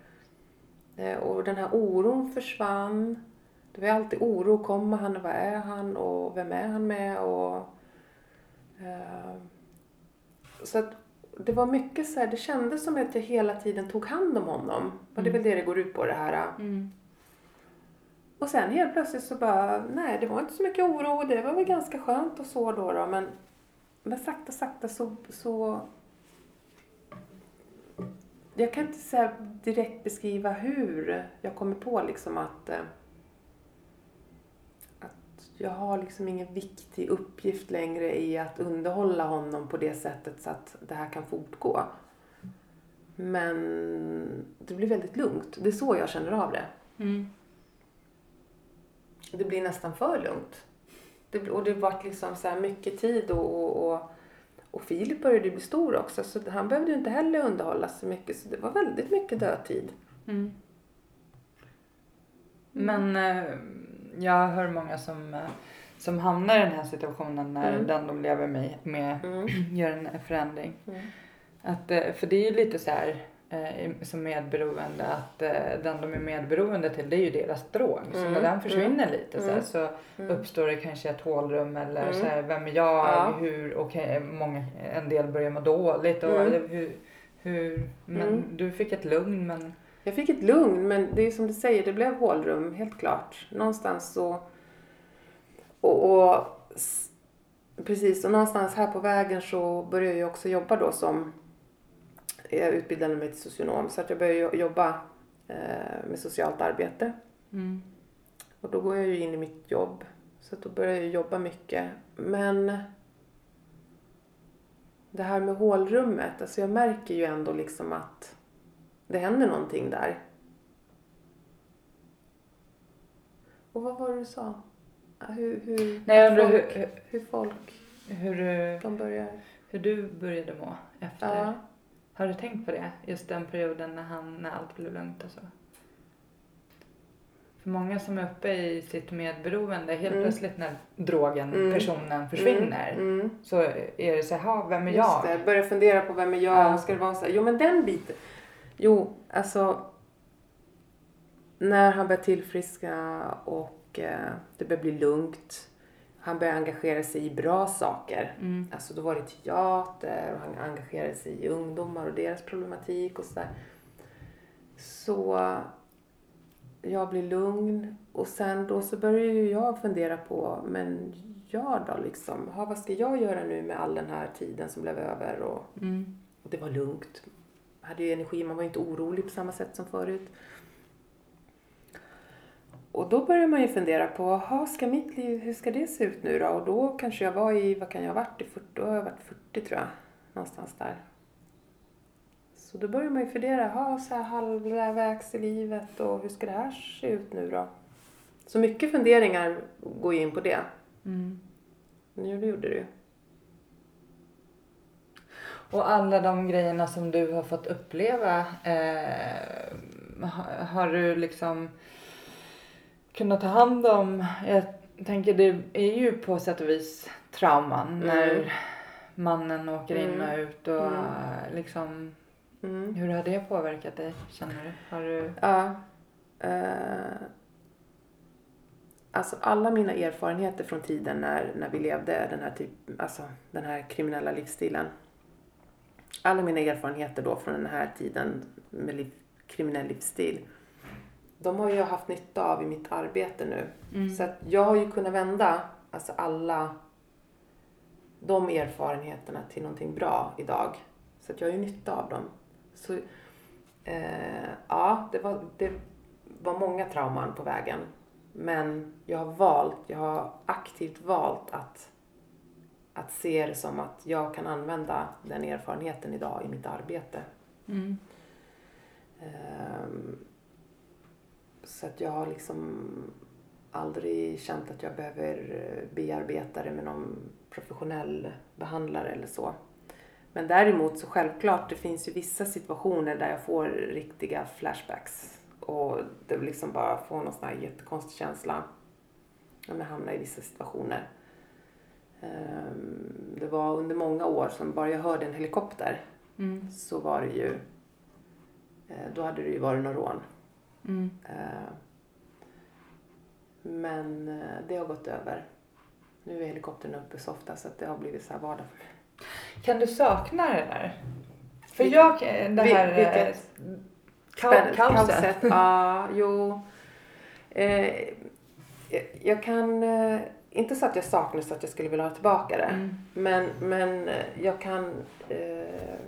Eh, och den här oron försvann. Det var alltid oro. Kommer han vad är han och vem är han med? Och, eh, så att det var mycket så här, det kändes som att jag hela tiden tog hand om honom. Och det är väl det det går ut på det här. Mm. Och sen helt plötsligt så bara, nej det var inte så mycket oro. Det var väl ganska skönt och så då. då men, men sakta sakta så, så jag kan inte så direkt beskriva hur jag kommer på liksom att, eh, att jag har liksom ingen viktig uppgift längre i att underhålla honom på det sättet så att det här kan fortgå. Men det blir väldigt lugnt. Det är så jag känner av det. Mm. det blir nästan för lugnt. Det, och det vart liksom så här mycket tid och, och, och, och Filip började bli stor också så han behövde ju inte heller underhållas så mycket så det var väldigt mycket dödtid. Mm. Men eh, jag hör många som, eh, som hamnar i den här situationen när Mm. den de lever med, med Mm. gör en förändring. Mm. Att, eh, för det är ju lite så här eh, som medberoende att den de är medberoende till det är ju deras drog. Så Mm. när den försvinner Mm. lite så, här, Mm. så Mm. uppstår det kanske ett hålrum eller Mm. så här, vem är jag, Ja. hur, och många, en del börjar må dåligt och Mm. hur, hur, men Mm. du fick ett lugn men Jag fick ett lugn, men det är som du säger, det blev hålrum, helt klart. Någonstans så... Och, och precis, och någonstans här på vägen så började jag också jobba då som... Jag utbildade mig till socionom, så att jag började jo- jobba eh, med socialt arbete. mm. Och då går jag ju in i mitt jobb. Så att då börjar jag jobba mycket. Men det här med hålrummet, alltså jag märker ju ändå liksom att det händer någonting där. Och vad var det du sa? Hur, hur, Nej, jag undrar folk, hur, hur folk hur, du- de börjar... hur du började må efter. Ja. Har du tänkt på det? Just den perioden när, han, när allt blev lugnt och så. För många som är uppe i sitt medberoende, helt Mm. plötsligt när drogen, Mm. personen försvinner. Mm, mm. Så är det så här, "Ha, vem är Just jag? det, börja fundera på vem är jag? Ja. Ska det vara så här? Jo men den biten. Jo, alltså. När han började tillfriska och eh, det började bli lugnt. Han började engagera sig i bra saker. Mm. Alltså då var det teater och han engagerade sig i ungdomar och deras problematik och sådär. Så jag blir lugn och sen då så börjar ju jag fundera på, men jag då liksom, ha, vad ska jag göra nu med all den här tiden som blev över och, Mm. och det var lugnt. Hade ju energi, man var inte orolig på samma sätt som förut. Och då börjar man ju fundera på, ha, ska mitt liv, hur ska det se ut nu då? Och då kanske jag var i, vad kan jag ha varit i 40, då har jag varit 40 tror jag. Någonstans där. Så då börjar man ju fundera, ha så här halvvägs i livet och hur ska det här se ut nu då? Så mycket funderingar går ju in på det. Mm. Nu det gjorde det ju. Och alla de grejerna som du har fått uppleva, eh, ha- har du liksom kunnat ta hand om? Jag tänker det är ju på sätt och vis trauman Mm. när mannen åker in Mm. och ut och Mm. liksom Mm. hur har det påverkat dig känner du? Har du Ja. Eh, alltså alla mina erfarenheter från tiden när, när vi levde den här, typ, alltså, den här kriminella livsstilen. Alla mina erfarenheter då från den här tiden med liv, kriminell livsstil. De har jag haft nytta av i mitt arbete nu. Mm. Så att jag har ju kunnat vända alltså alla de erfarenheterna till någonting bra idag. Så att jag har ju nytta av dem. Så eh, ja, det var, det var många trauman på vägen. Men jag har valt, jag har aktivt valt att, att se det som att jag kan använda den erfarenheten idag i mitt arbete. Mm. Ehm, Så att jag har liksom aldrig känt att jag behöver eh, bearbeta det med någon professionell behandlare eller så. Men däremot så självklart, det finns ju vissa situationer där jag får riktiga flashbacks. Och det liksom bara får någon sån här jättekonstig känsla. Om jag hamnar i vissa situationer. Ehm, Det var under många år som bara jag hörde en helikopter Mm. så var det ju, eh, då hade det ju varit någon rån. Mm. Eh, Men eh, det har gått över. Nu är helikoptern uppe så ofta så att det har blivit så här vardag för mig. Kan du sakna det där? För Vil- jag, eh, det här... vilket? Ka- Spänn- kaoset. Ja, jo. Eh, jag- kan, inte så att jag saknar så att jag skulle vilja ha tillbaka det. Mm. Men, men eh, jag kan... Eh,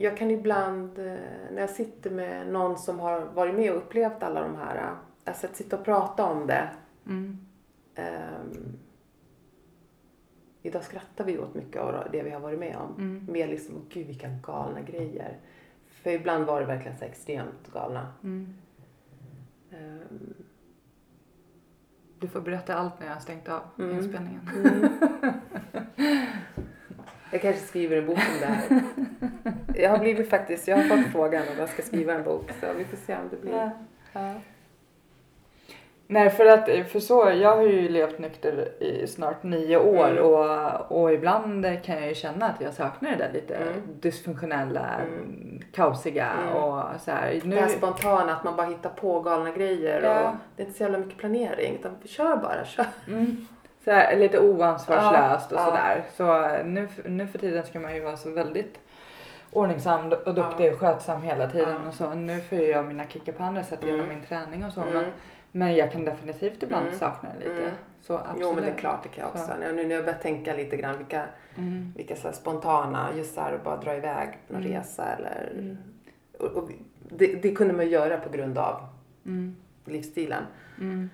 jag kan ibland, eh, när jag sitter med någon som har varit med och upplevt alla de här, eh, alltså att sitta och prata om det. Mm. ehm, idag skrattar vi åt mycket av det vi har varit med om. Mm. Mer liksom, "Åh, gud vilka galna grejer. För ibland var det verkligen så extremt galna. Mm. Ehm, Du får berätta allt när jag har stängt av Mm. inspelningen. Jag kanske skriver en bok om det här. Jag har blivit faktiskt, jag har fått frågan om jag ska skriva en bok så vi får se om det blir. Ja. Nej, för att för så, jag har ju levt nykter i snart nio år Mm. och, och ibland kan jag ju känna att jag saknar det där lite Mm. dysfunktionella, Mm. kaosiga Mm. och så här. Det Nu, här spontana, att man bara hittar på galna grejer Ja. och det är inte så jävla mycket planering utan kör bara, kör. mm, så här, lite oansvarslöst och Ja, ja. sådär. Så nu, nu för tiden ska man ju vara så väldigt ordningsam och duktig och skötsam hela tiden Ja. och så. Nu får jag mina kickar på andra sätt genom Mm. min träning och så. Mm. Men, men jag kan definitivt ibland Mm. sakna det lite. Mm. Så absolut. Jo men det är klart det kan jag också. Så. Nu när jag börjar tänka lite grann vilka, Mm. vilka så spontana, just så här att bara dra iväg på någon Mm. resa eller Mm. och, och det, det kunde man göra på grund av Mm. livsstilen. Mm.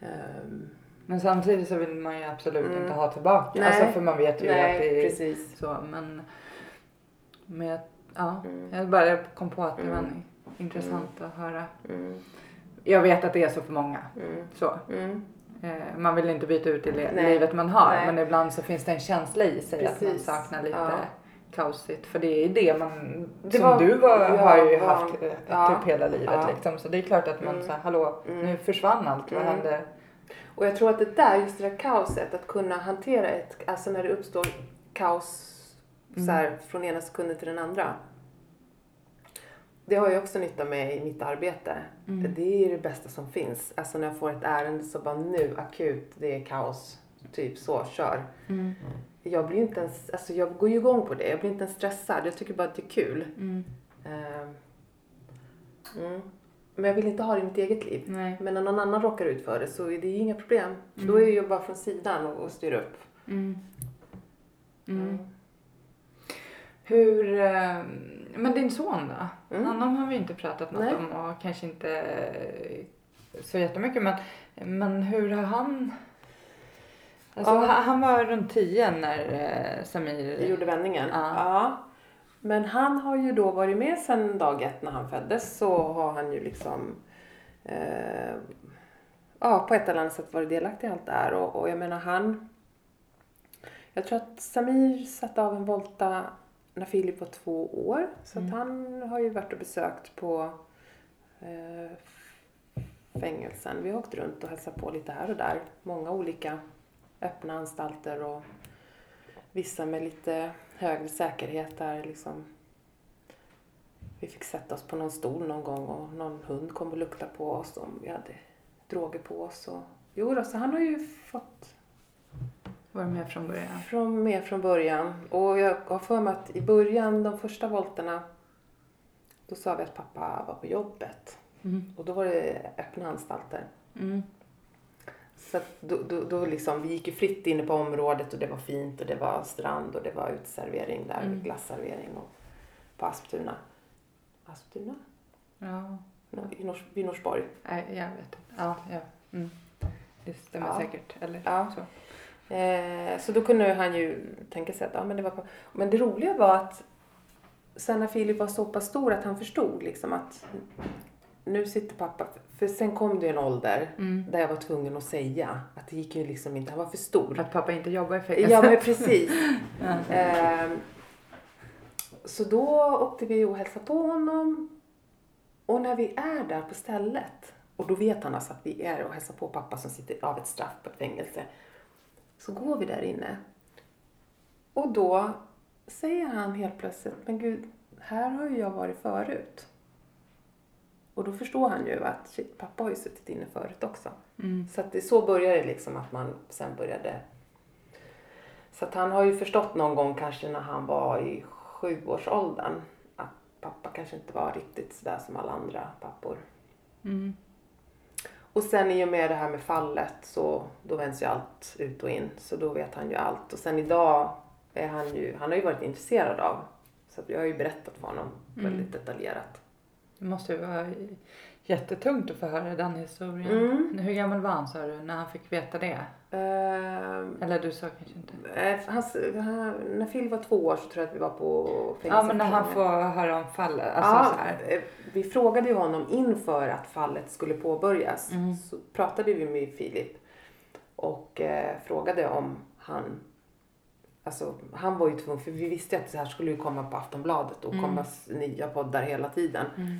Ehm, Men samtidigt så vill man ju absolut Mm. inte ha tillbaka. Nej. Alltså för man vet ju att nej, det är precis. så. Men, men ja, Mm. jag bara kom på att det var Mm. intressant att höra. Mm, Jag vet att det är så för många. mm, Så. mm. Eh, man vill inte byta ut det Nej. livet man har. Nej. Men ibland så finns det en känsla i sig att man Precis. saknar lite Ja. kaosigt. För det är det man, Det som var- du var, ja, har ju var- haft eh, ja. typ hela livet liksom. Så det är klart att man Mm. säger hallå, Mm. nu försvann allt. Vad Mm. hände? Och jag tror att det där, just det där kaoset, att kunna hantera ett, alltså när det uppstår kaos Mm. så här, från ena sekunden till den andra. Det har jag också nytta med i mitt arbete. Mm. Det är det bästa som finns. Alltså när jag får ett ärende så bara nu, akut, det är kaos. Typ så, kör. Mm. Jag blir inte ens, alltså jag går ju igång på det. Jag blir inte ens stressad. Jag tycker bara att det är kul. Mm. Mm. Men jag vill inte ha det i mitt eget liv. Nej. Men när någon annan råkar ut för det så är det ju inga problem. Mm. Då är jag bara från sidan och, och styr upp. Mm. Mm. Hur, eh, men din son då? Mm. Honom har vi inte pratat något Nej. om och kanske inte eh, så jättemycket men, men hur har han Alltså, Ja. han- var runt 10 när eh, Samir... gjorde vändningen. Ja. Ja. Men han har ju då varit med sedan dag ett när han föddes så har han ju liksom eh, ja, på ett eller annat sätt varit delaktig i allt det här. Och, och jag menar han jag tror att Samir satte av en volta när Filip var två år. Så Mm. han har ju varit och besökt på eh, fängelsen. Vi har åkt runt och hälsat på lite här och där. Många olika öppna anstalter och vissa med lite högre säkerhet där liksom vi fick sätta oss på någon stol någon gång och någon hund kom och luktade på oss om vi hade droger på oss. Och, jo då, så han har ju fått Var med från början. från, med från början. Och jag har för mig att i början, de första volterna, då sa vi att pappa var på jobbet. Mm. Och då var det öppna anstalter. Mm. Så då, då, då liksom, vi gick ju fritt inne på området och det var fint och det var strand och det var uteservering där, Mm. glasservering och på Asptuna. Asptuna? Ja, i Nors, vid Norsborg. nej, jag vet inte. Ja, ja. Mm. Det stämmer Ja. säkert. Eller Ja. så. Eh, så då kunde han ju tänka sig att ja, men det var. Men det roliga var att sen när Filip var så pass stor att han förstod liksom att nu sitter pappa. För sen kom det en ålder Mm. där jag var tvungen att säga att det gick ju liksom inte, han var för stor. Att pappa inte jobbar i fängelse. Ja men precis. Ja. Ehm, så då åkte vi och hälsade på honom. Och när vi är där på stället, och då vet han alltså att vi är och hälsar på pappa som sitter av ett straff på ett fängelse. Så går vi där inne. Och då säger han helt plötsligt, men gud, här har ju jag varit förut. Och då förstår han ju att shit, pappa har ju suttit inne förut också. Mm. Så att det, så började det liksom att man sen började. Så att han har ju förstått någon gång kanske när han var i sjuårsåldern att pappa kanske inte var riktigt sådär som alla andra pappor. Mm. Och sen i och med det här med fallet så då vänds ju allt ut och in. Så då vet han ju allt. Och sen idag är han ju, han har ju varit intresserad av. Så jag har ju berättat för honom Mm. väldigt detaljerat. Det måste ju vara jättetungt att få höra den historien. Mm. Hur gammal var han sa du när han fick veta det? Ehm, Eller du sa kanske inte? eh, hans, han, när Phil var två år så tror jag att vi var på Ja men när han får höra om fallet. Alltså ja, eh, vi frågade ju honom inför att fallet skulle påbörjas. Mm. Så pratade vi med Filip och eh, frågade om han Alltså, han var ju tvungen, för vi visste ju att det här skulle ju komma på Aftonbladet och Mm. komma nya poddar hela tiden. Mm.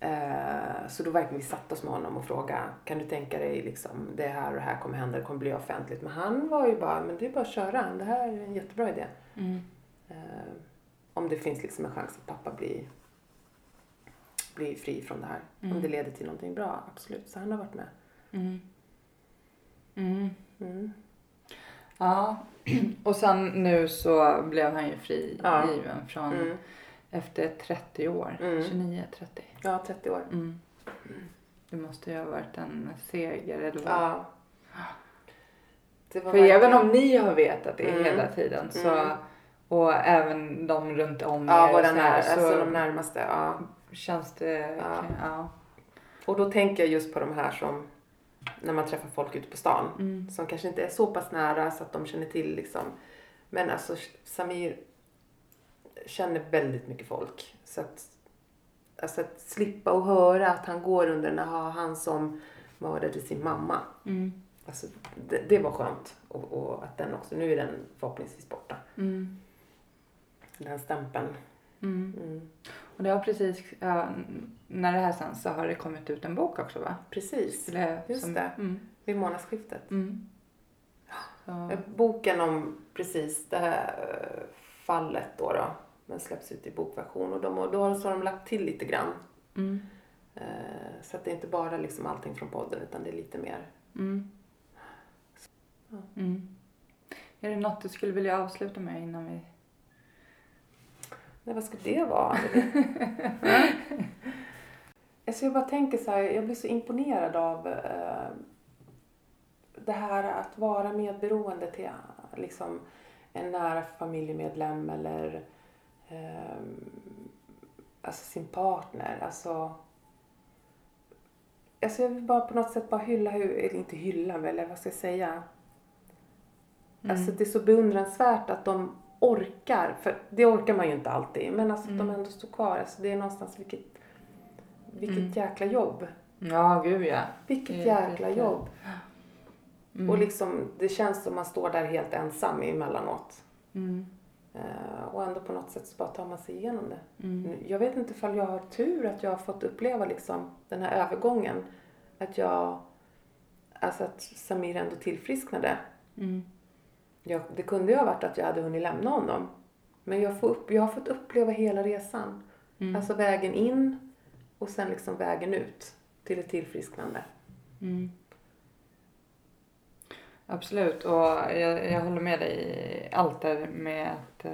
Eh, så då verkligen vi satte oss med honom och frågade, kan du tänka dig liksom, det här och det här kommer hända, det kommer bli offentligt. Men han var ju bara, men det är bara att köra, det här är en jättebra idé. Mm. Eh, om det finns liksom en chans att pappa blir, blir fri från det här. Mm. Om det leder till någonting bra, absolut. Så han har varit med. Mm. Mm. Mm. Ja, och sen nu så blev han ju frigiven från Mm. Efter 30 år. Mm. 29, 30. Ja, 30 år. Mm. Det måste ju ha varit en seger eller vad? Ja. Det var För även verkligen- om ni har vetat det Mm. hela tiden så Mm. och även de runt om Ja, er våra och så, här, så alltså de närmaste. Ja. känns det... Ja. ja. Och då tänker jag just på de här som när man träffar folk ute på stan. Mm. Som kanske inte är så pass nära så att de känner till liksom. Men alltså Samir känner väldigt mycket folk. Så att, alltså att slippa och höra att han går under den här, han som mördade sin mamma. Mm. Alltså det, det var skönt. Och, och att den också, nu är den förhoppningsvis borta. Mm. Den stämpeln. Mm. Mm. Och det har precis, ja, när det här sänds så har det kommit ut en bok också va? Precis, Eller, Just det. Mm. vid månadsskiftet. Mm. Boken om precis det här eh, fallet då, då den släpps ut i bokversion och de, då har de lagt till lite grann. mm. Eh, Så att det är inte bara liksom allting från podden utan det är lite mer. Mm. Ja. Mm. Är det något du skulle vilja avsluta med innan vi... Nej, vad ska det vara? alltså jag bara tänker så här, jag blir så imponerad av eh, det här att vara medberoende till liksom, en nära familjemedlem eller eh, alltså sin partner. Alltså, alltså jag vill bara på något sätt bara hylla, eller inte hylla, eller vad ska jag säga? Mm. Alltså det är så beundransvärt att de orkar, för det orkar man ju inte alltid, men alltså att de Mm. ändå står kvar. Alltså det är någonstans vilket, vilket Mm. jäkla jobb. Ja, gud ja. Vilket Det jäkla lite- jobb. Mm. Och liksom, det känns som man står där helt ensam emellanåt. Mm. Eh, och ändå på något sätt så bara tar man sig igenom det. Mm. Jag vet inte ifall jag har tur att jag har fått uppleva liksom den här övergången. Att jag, alltså att Samir ändå tillfrisknade. Mm. Jag, det kunde ju ha varit att jag hade hunnit lämna honom. Men jag, får upp, jag har fått uppleva hela resan. Mm. Alltså vägen in och sen liksom vägen ut till ett tillfrisknande. Mm. Absolut, och jag, jag håller med dig i allt där med att,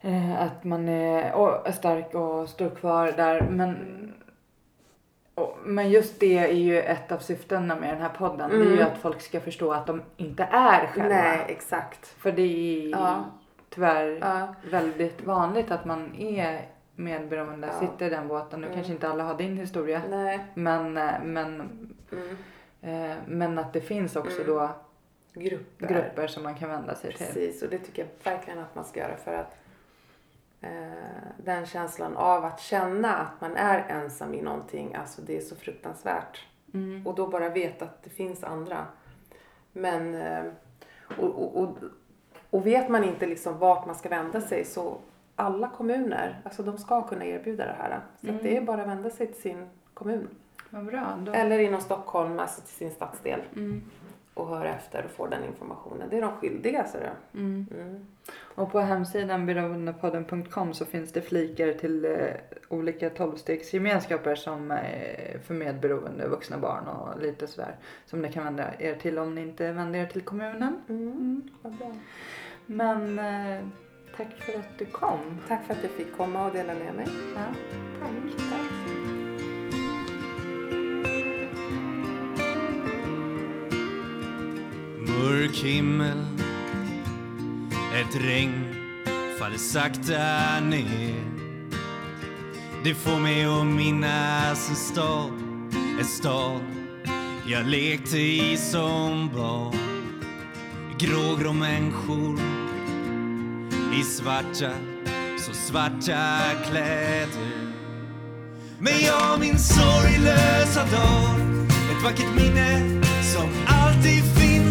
eh, att man är, och är stark och står kvar där. Men, och, men just det är ju ett av syftena med den här podden. Det är ju Mm. att folk ska förstå att de inte är själva. Nej, exakt. För det är Ja. tyvärr Ja, väldigt vanligt att man är medberoende, Ja. sitter i den båten. Nu Mm. kanske inte alla har din historia. nej. Men, eh, men, Mm. Eh, men att det finns också Mm. då Grupper. grupper som man kan vända sig till. Precis, och det tycker jag verkligen att man ska göra för att eh, den känslan av att känna att man är ensam i någonting, alltså det är så fruktansvärt. Mm. Och då bara veta att det finns andra. Men, eh, och, och, och, och vet man inte liksom vart man ska vända sig så alla kommuner, alltså de ska kunna erbjuda det här. Så Mm. det är bara att vända sig till sin kommun. Vad bra. Då. Eller inom Stockholm, alltså till sin stadsdel Mm. och höra efter och få den informationen. Det är de skyldiga, så det. Mm. Mm. Och på hemsidan beroendepodden.com så finns det flikar till eh, olika tolvstegsgemenskaper som eh, för medberoende vuxna barn och lite sådär. Som ni kan vända er till om ni inte vänder er till kommunen. Mm. Vad bra. Men eh, tack för att du kom. Tack för att jag fick komma och dela med mig. Ja, tack. tack. Mörk himmel Ett regn faller sakta ner Det får mig att minnas en stad, en stad jag lekte i som barn. Grågrå människor i svarta, så svarta kläder. Men jag min sorglösa dag, ett vackert minne som alltid finns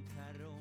Da,